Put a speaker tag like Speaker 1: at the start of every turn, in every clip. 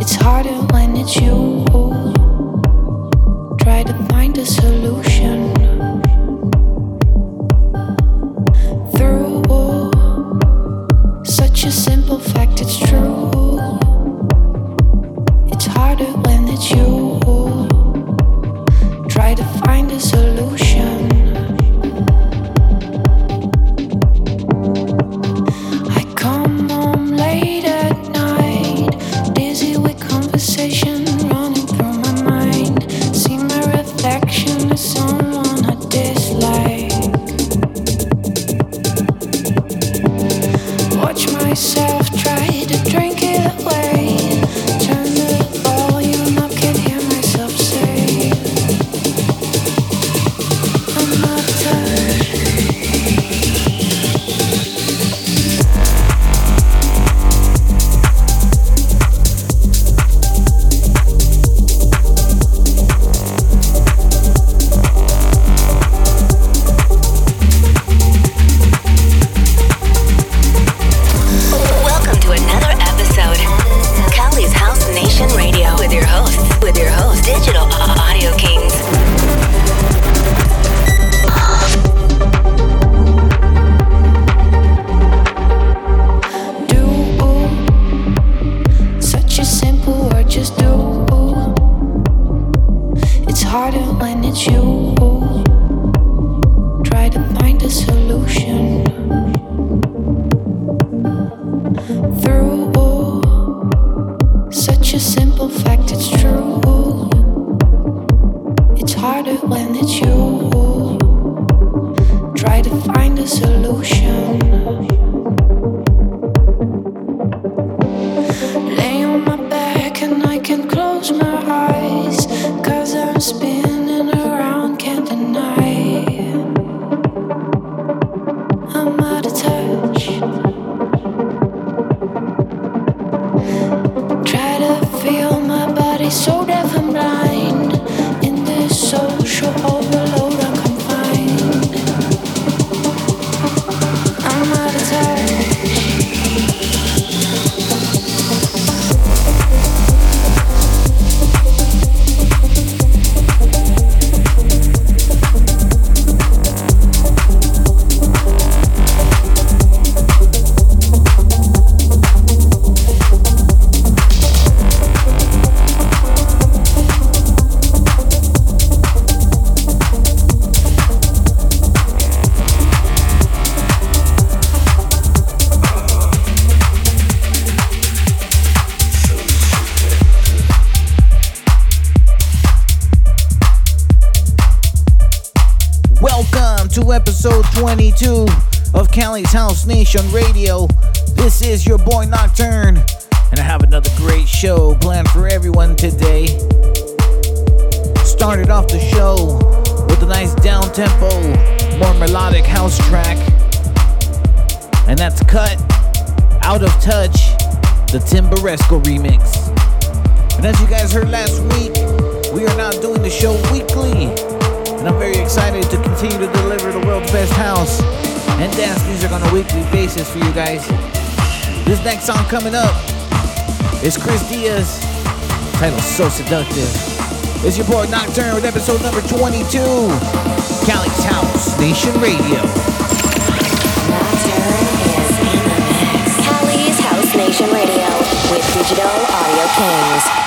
Speaker 1: It's harder when it's you. Try to find a solution. solution. Nation Radio. Coming up is Chris Diaz, title So Seductive. It's your boy Nocturne with episode number 22, Cali's House Nation Radio.
Speaker 2: Nocturne is in the mix. Cali's House Nation Radio with Digital Audio Kings.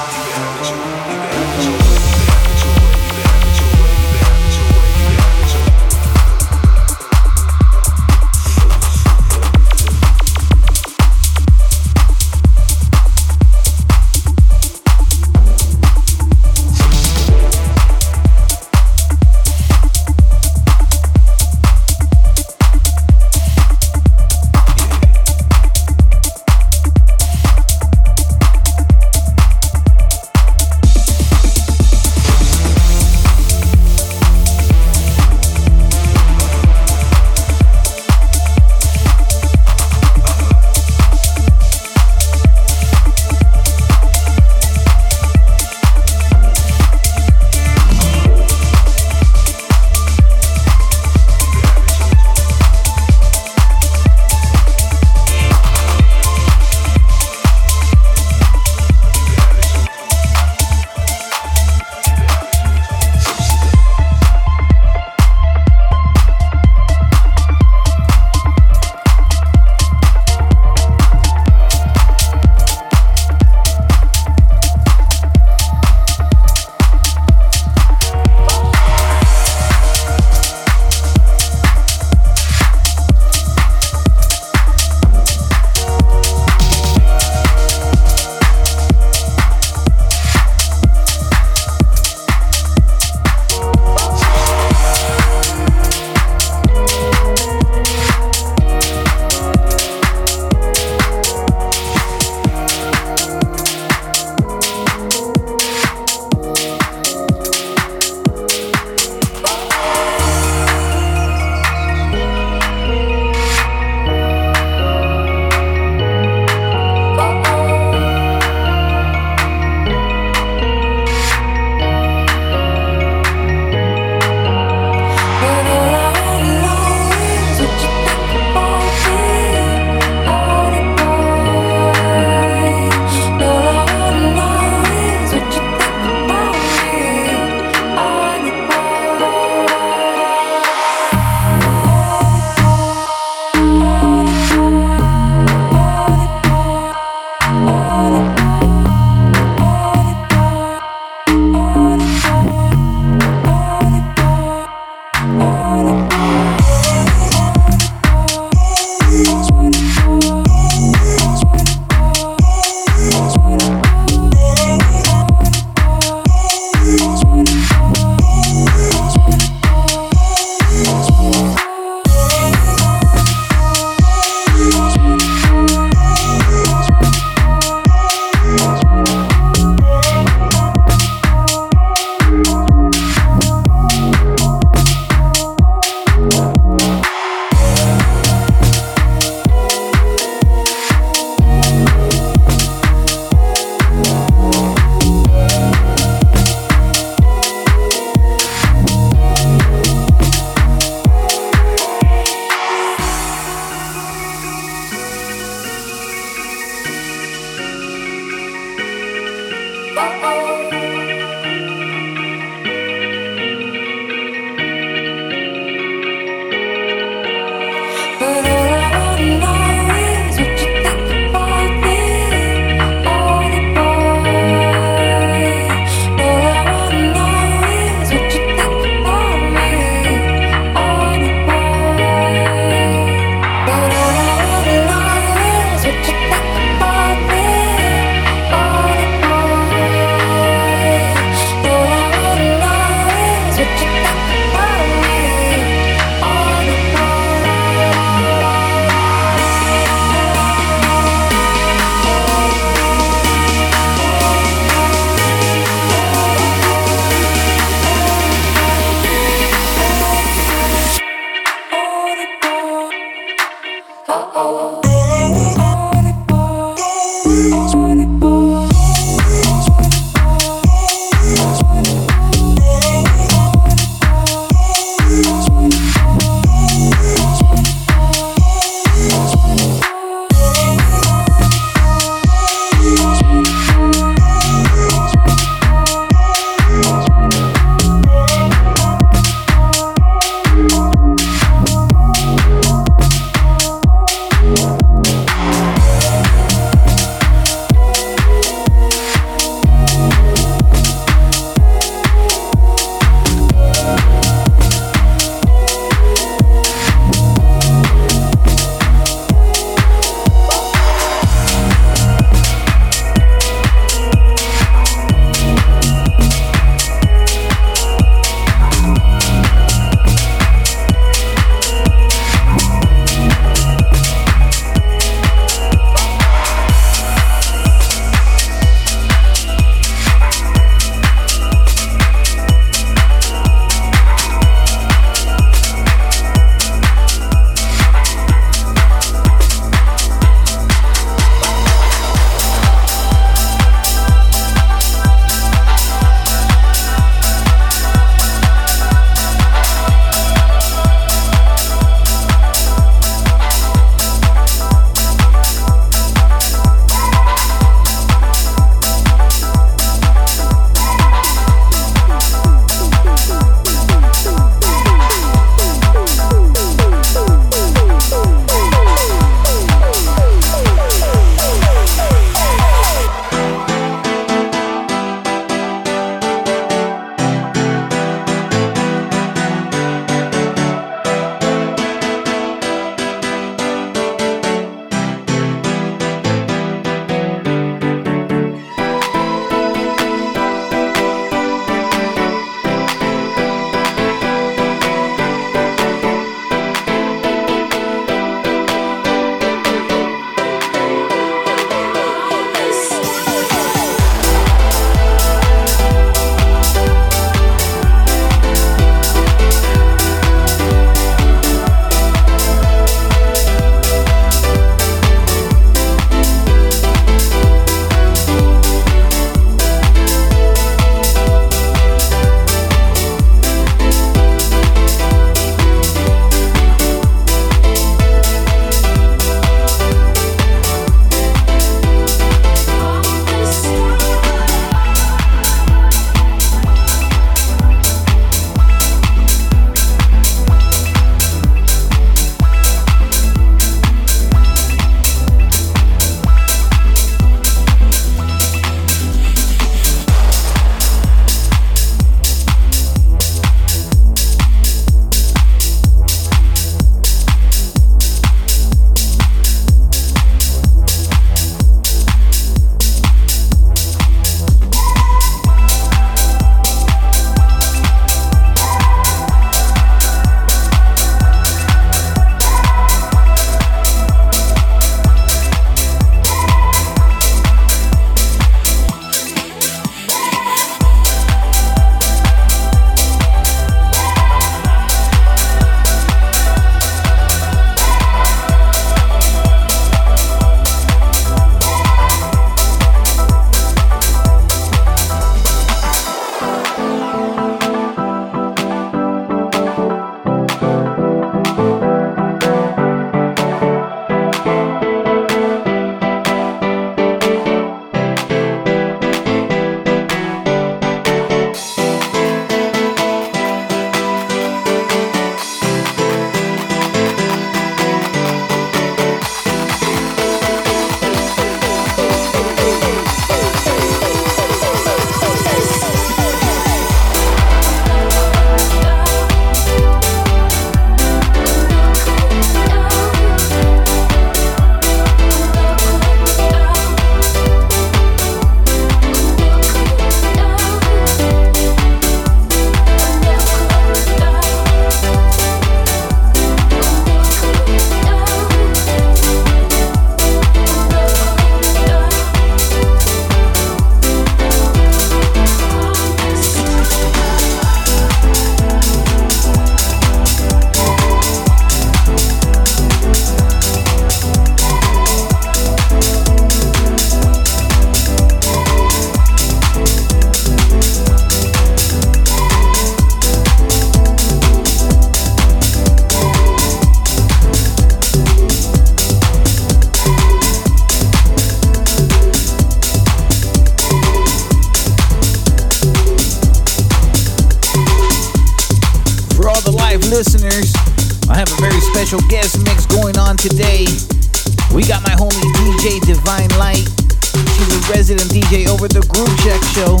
Speaker 3: Resident DJ over the Groove Check show.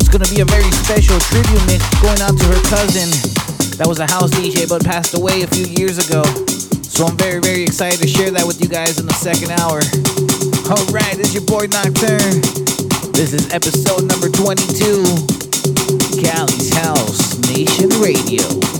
Speaker 3: It's gonna be a very special tribute mix going out to her cousin that was a house DJ but passed away a few years ago. So I'm very, very excited to share that with you guys in the second hour. Alright, this is your boy Nocturne. This is episode number 22. Cali's House Nation Radio.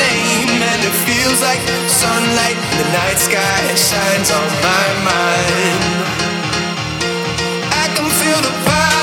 Speaker 4: name and it feels like sunlight in the night sky shines on my mind. I can feel the vibe.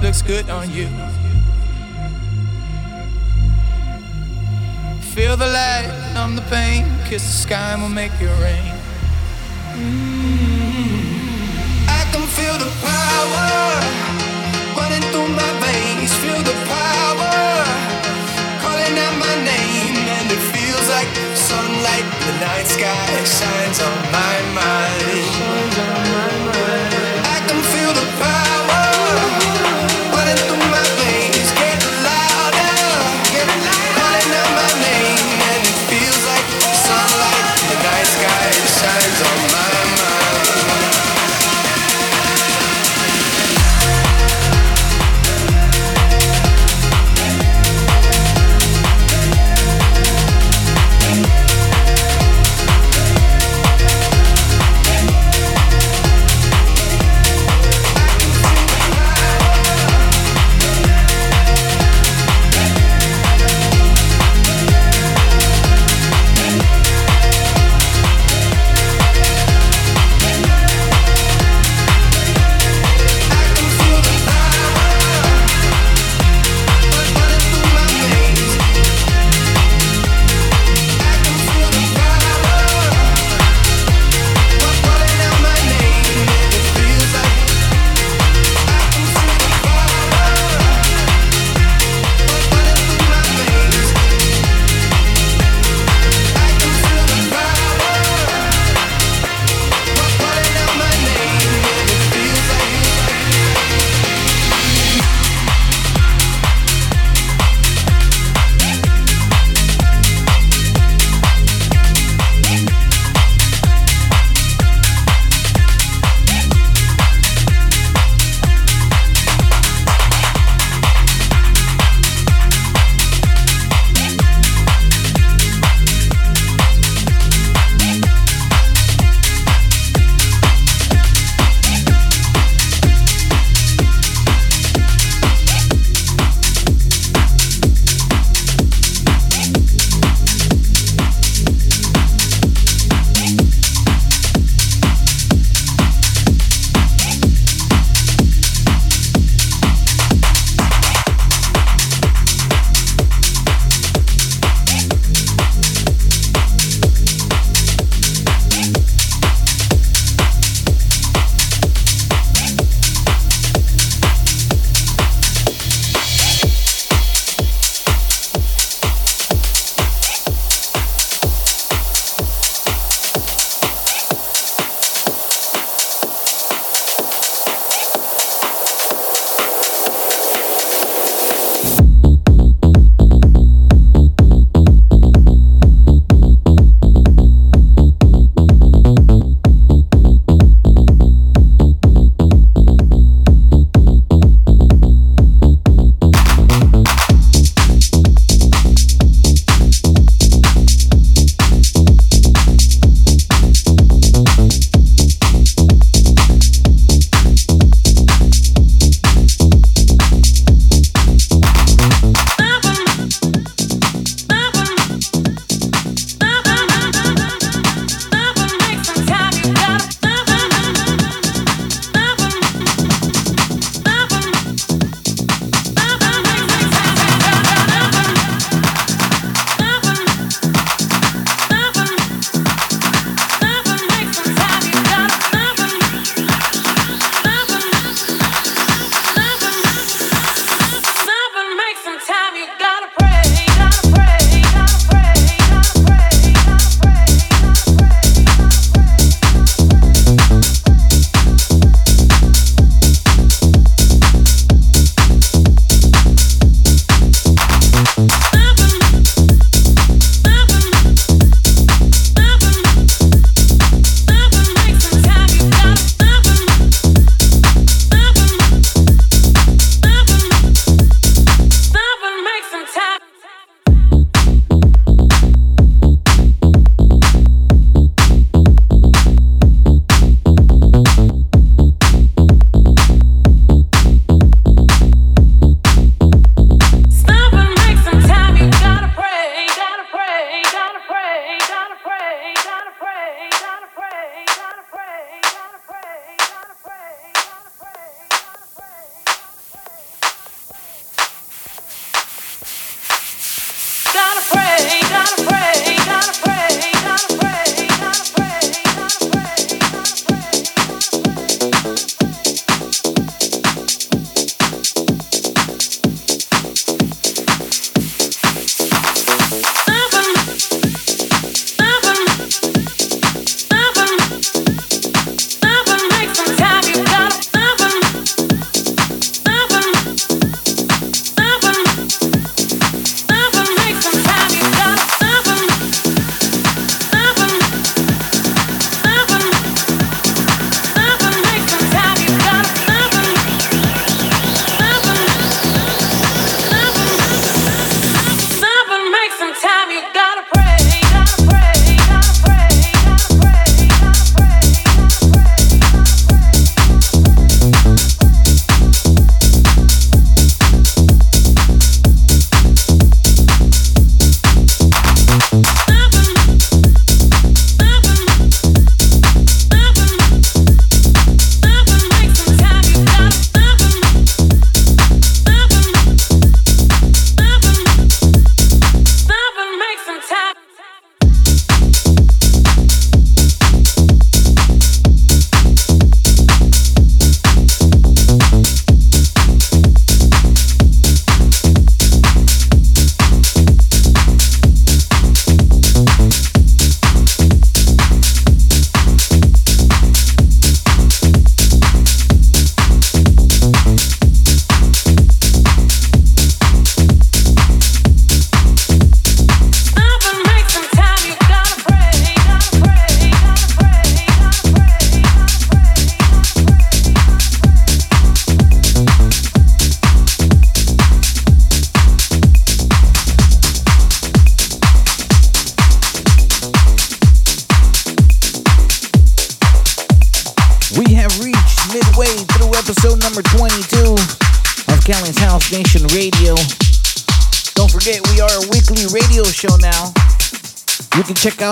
Speaker 4: dress looks good on you. Feel the light, numb the pain, kiss the sky and we'll make it rain. Mm-hmm. I can feel the power running through my veins. Feel the power calling out my name, and it feels like sunlight. The night sky shines on my mind.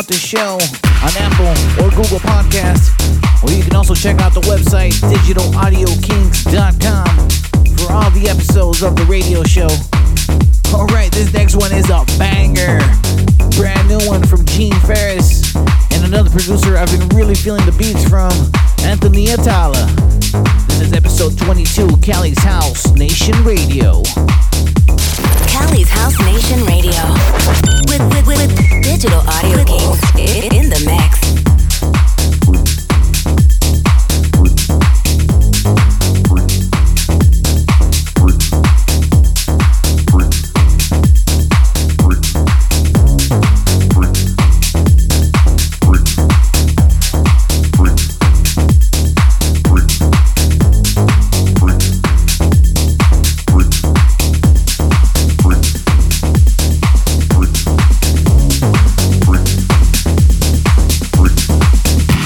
Speaker 4: Out the
Speaker 5: show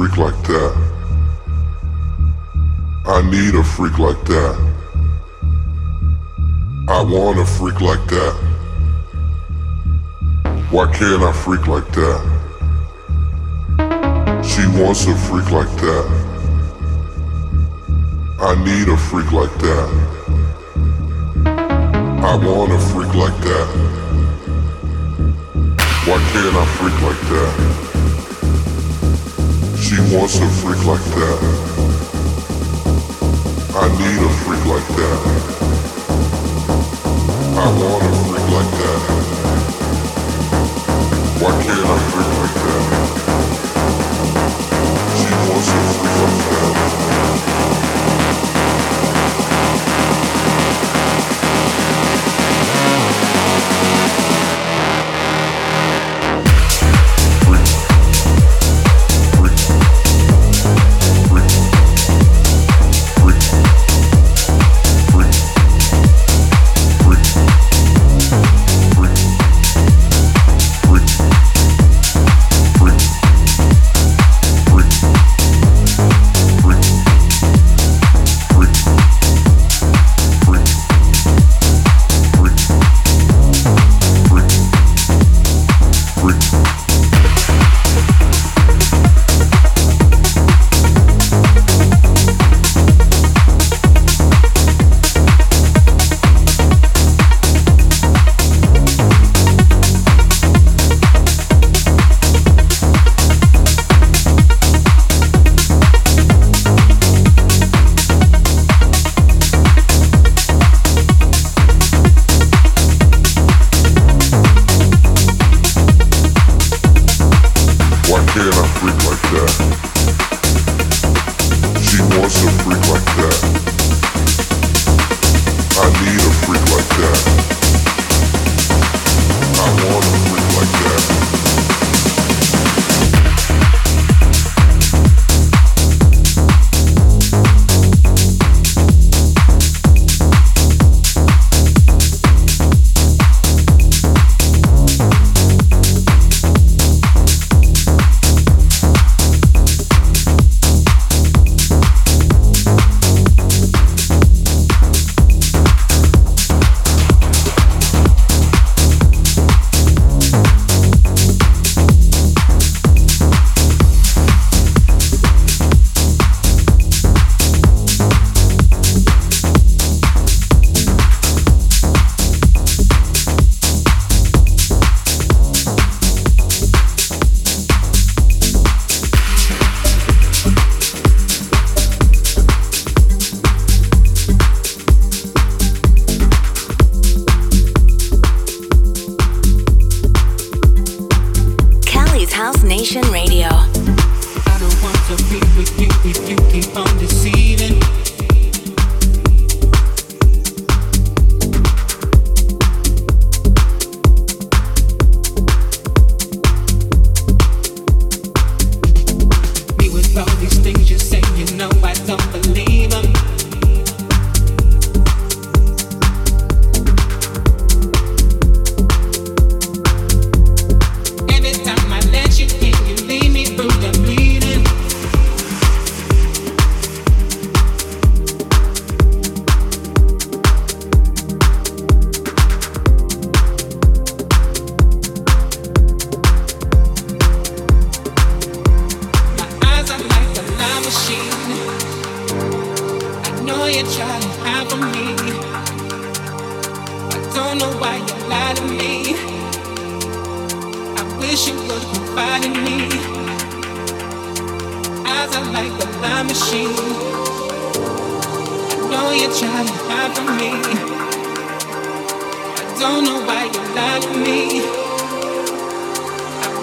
Speaker 5: freak like that. I need a freak like that. I want a freak like that. Why can't I freak like that? She wants a freak like that. I need a freak like that. I want a freak like that. Why can't I freak like that? She wants a freak like that. I need a freak like that. I want a freak
Speaker 6: like that. Why can't I freak like that? She wants a freak like that.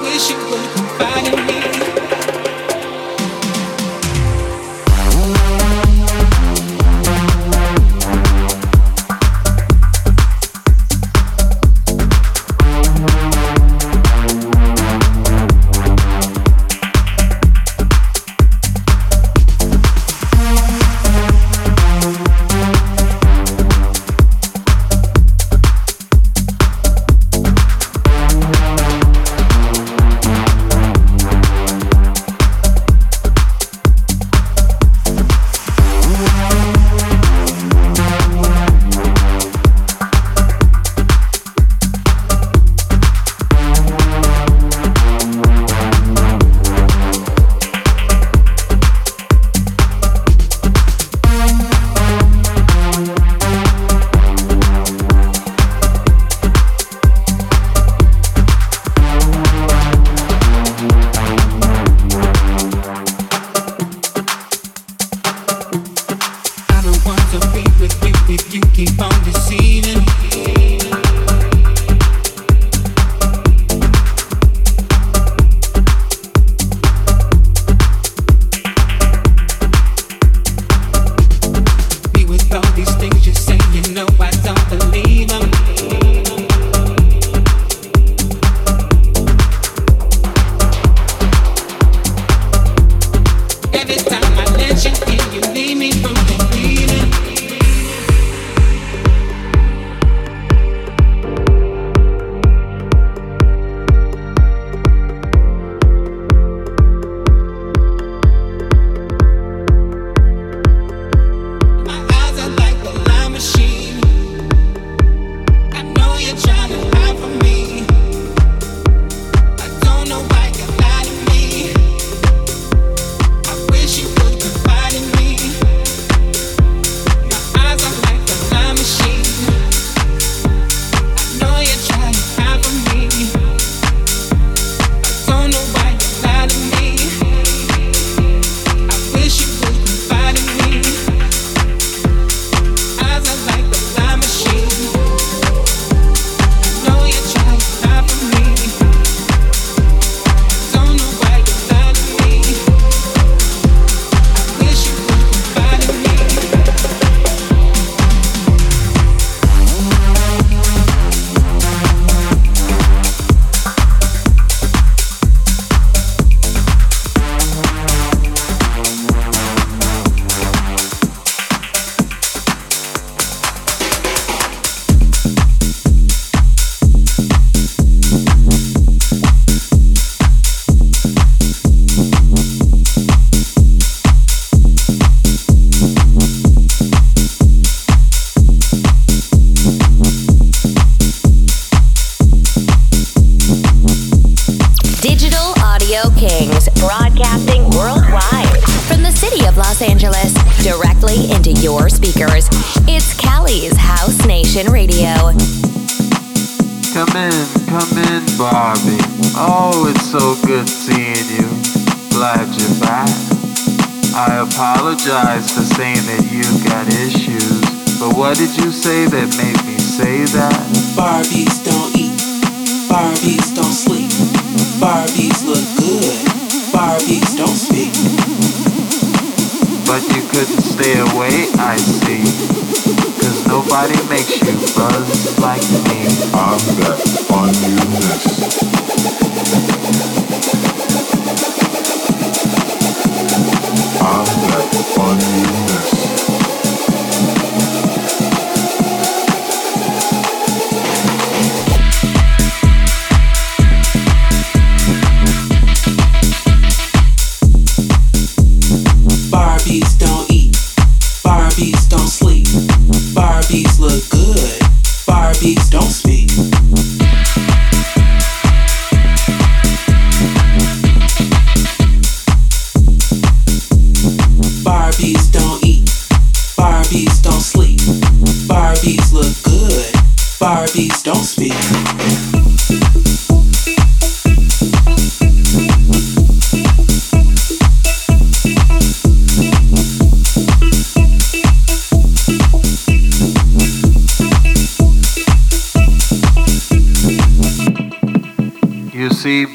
Speaker 7: Barbies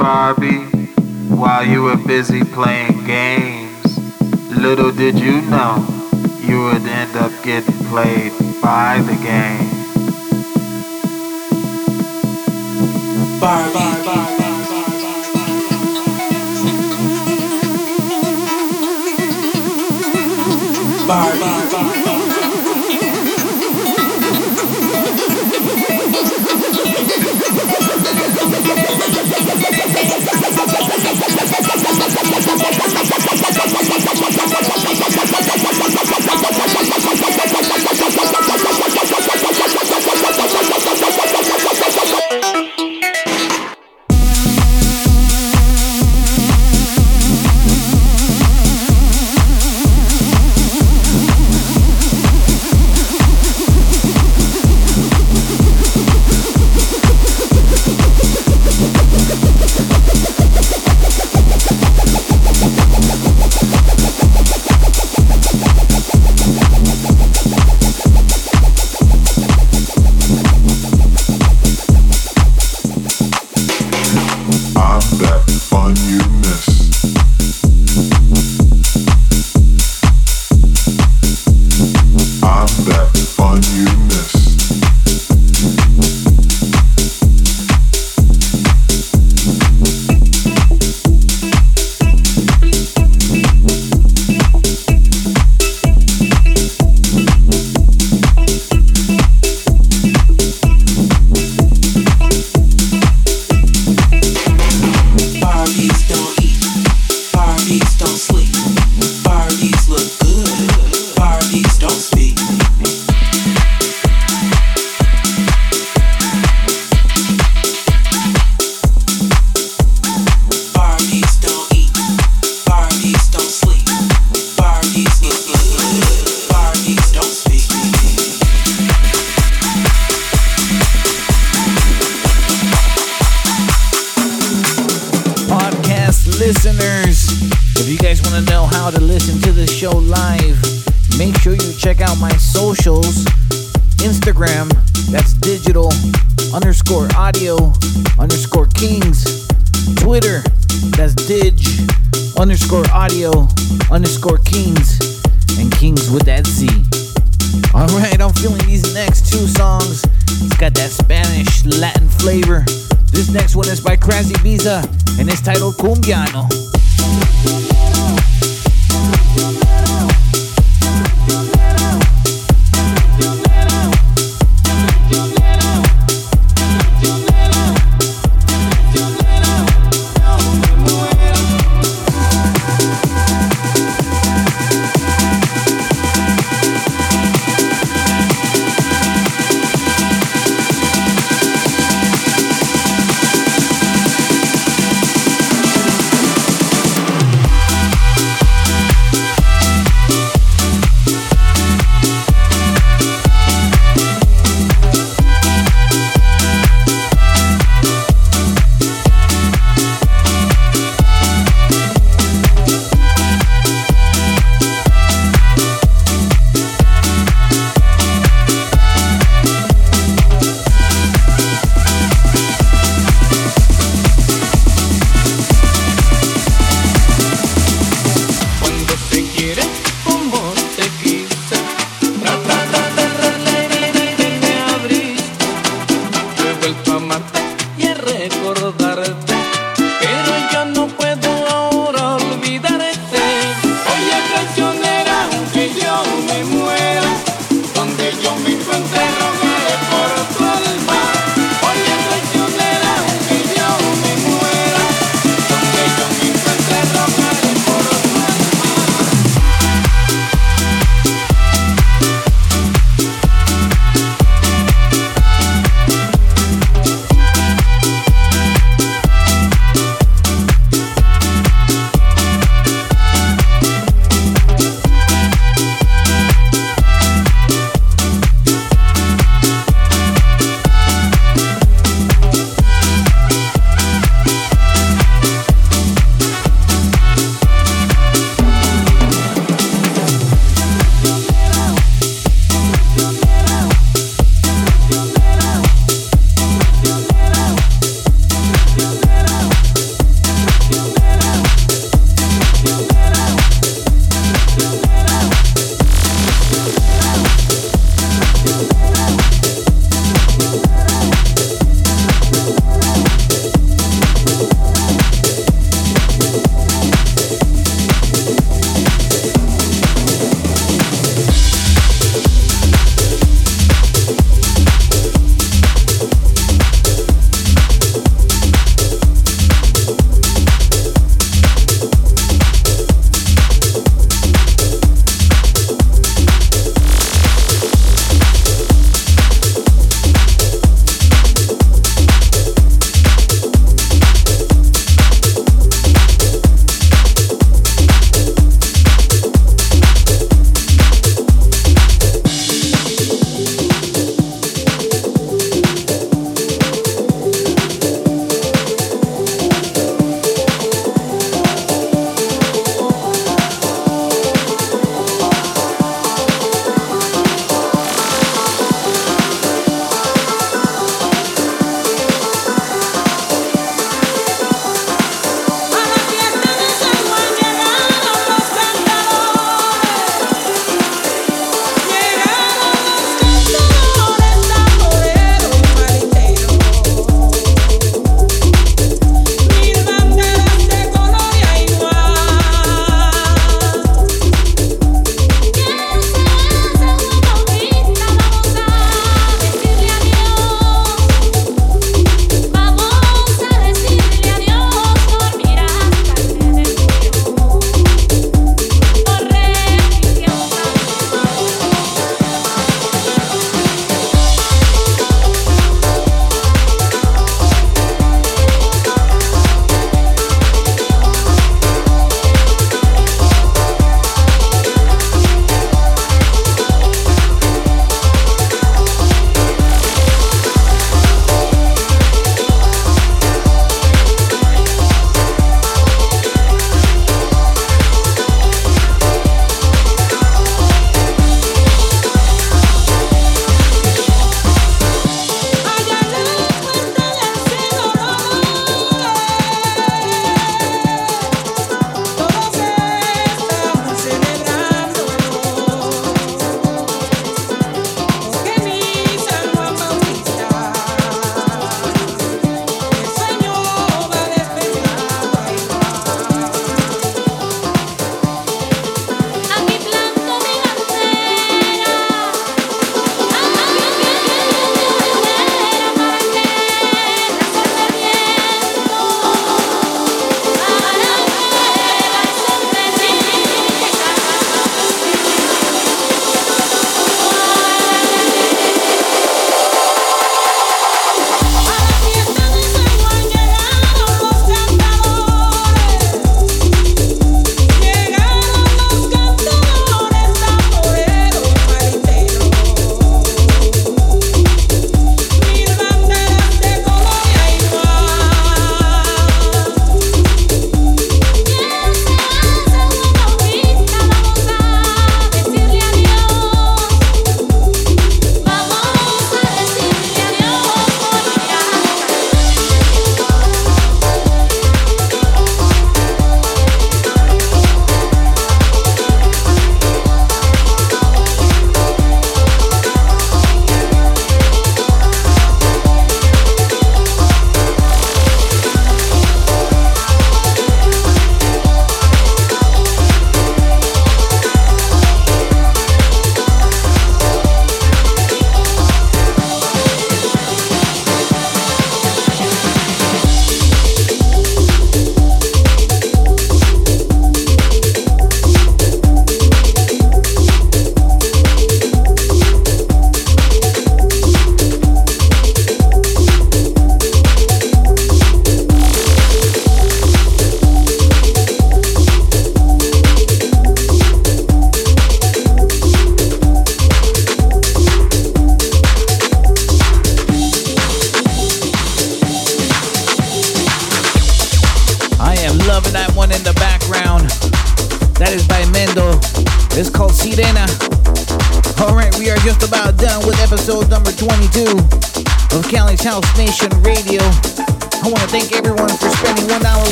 Speaker 8: Barbie, while you were busy playing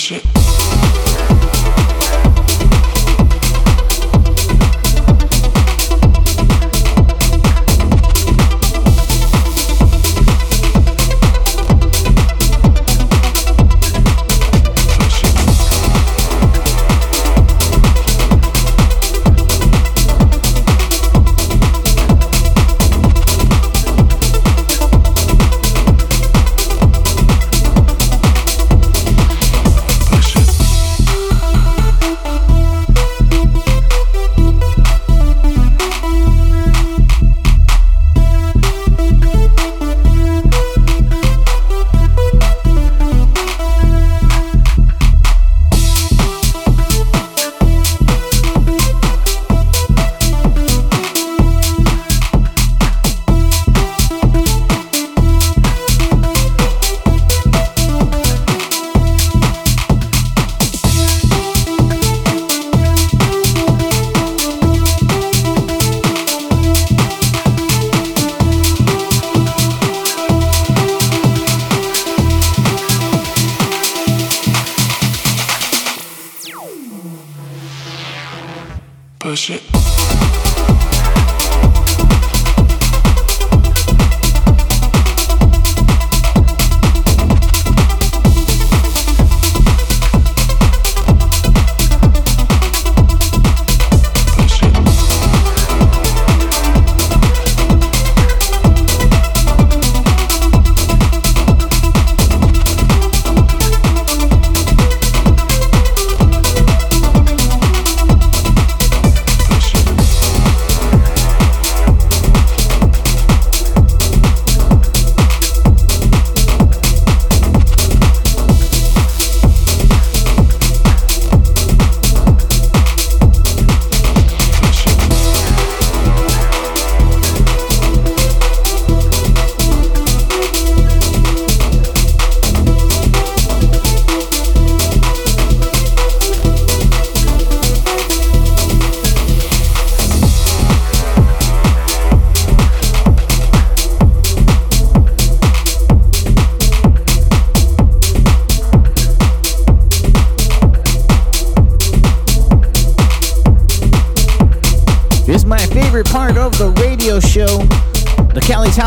Speaker 8: bullshit.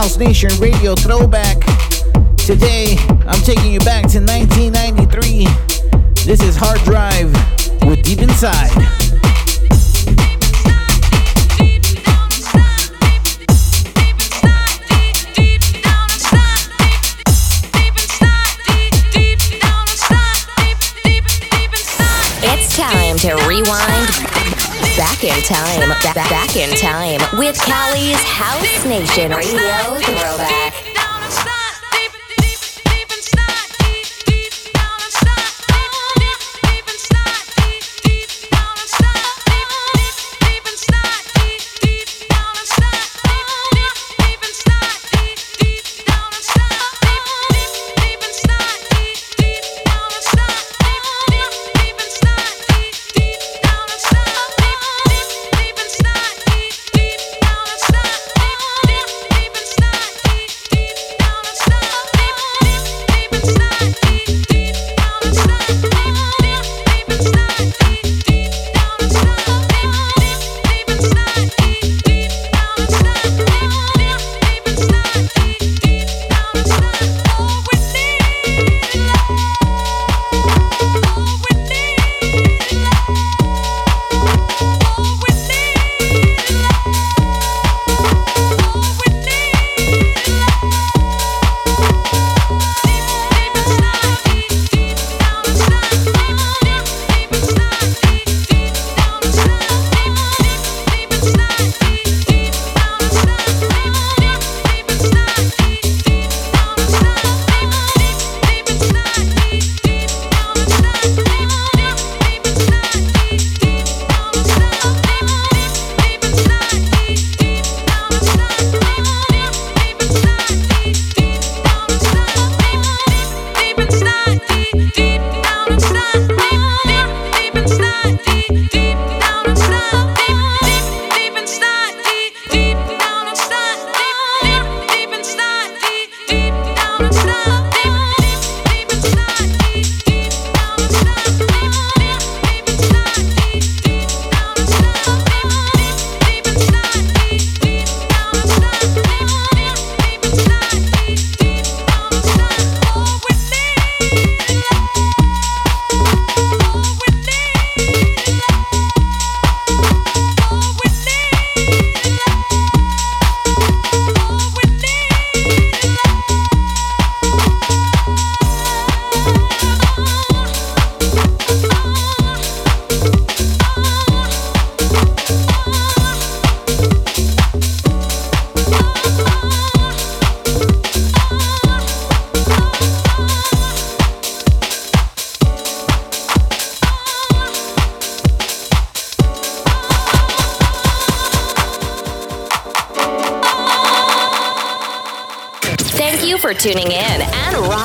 Speaker 8: Nation Radio Throwback. Today, I'm taking you back to 1993. This is Hardrive with Deep Inside.
Speaker 2: It's time to rewind back in time, back, in time with Cali's House Nation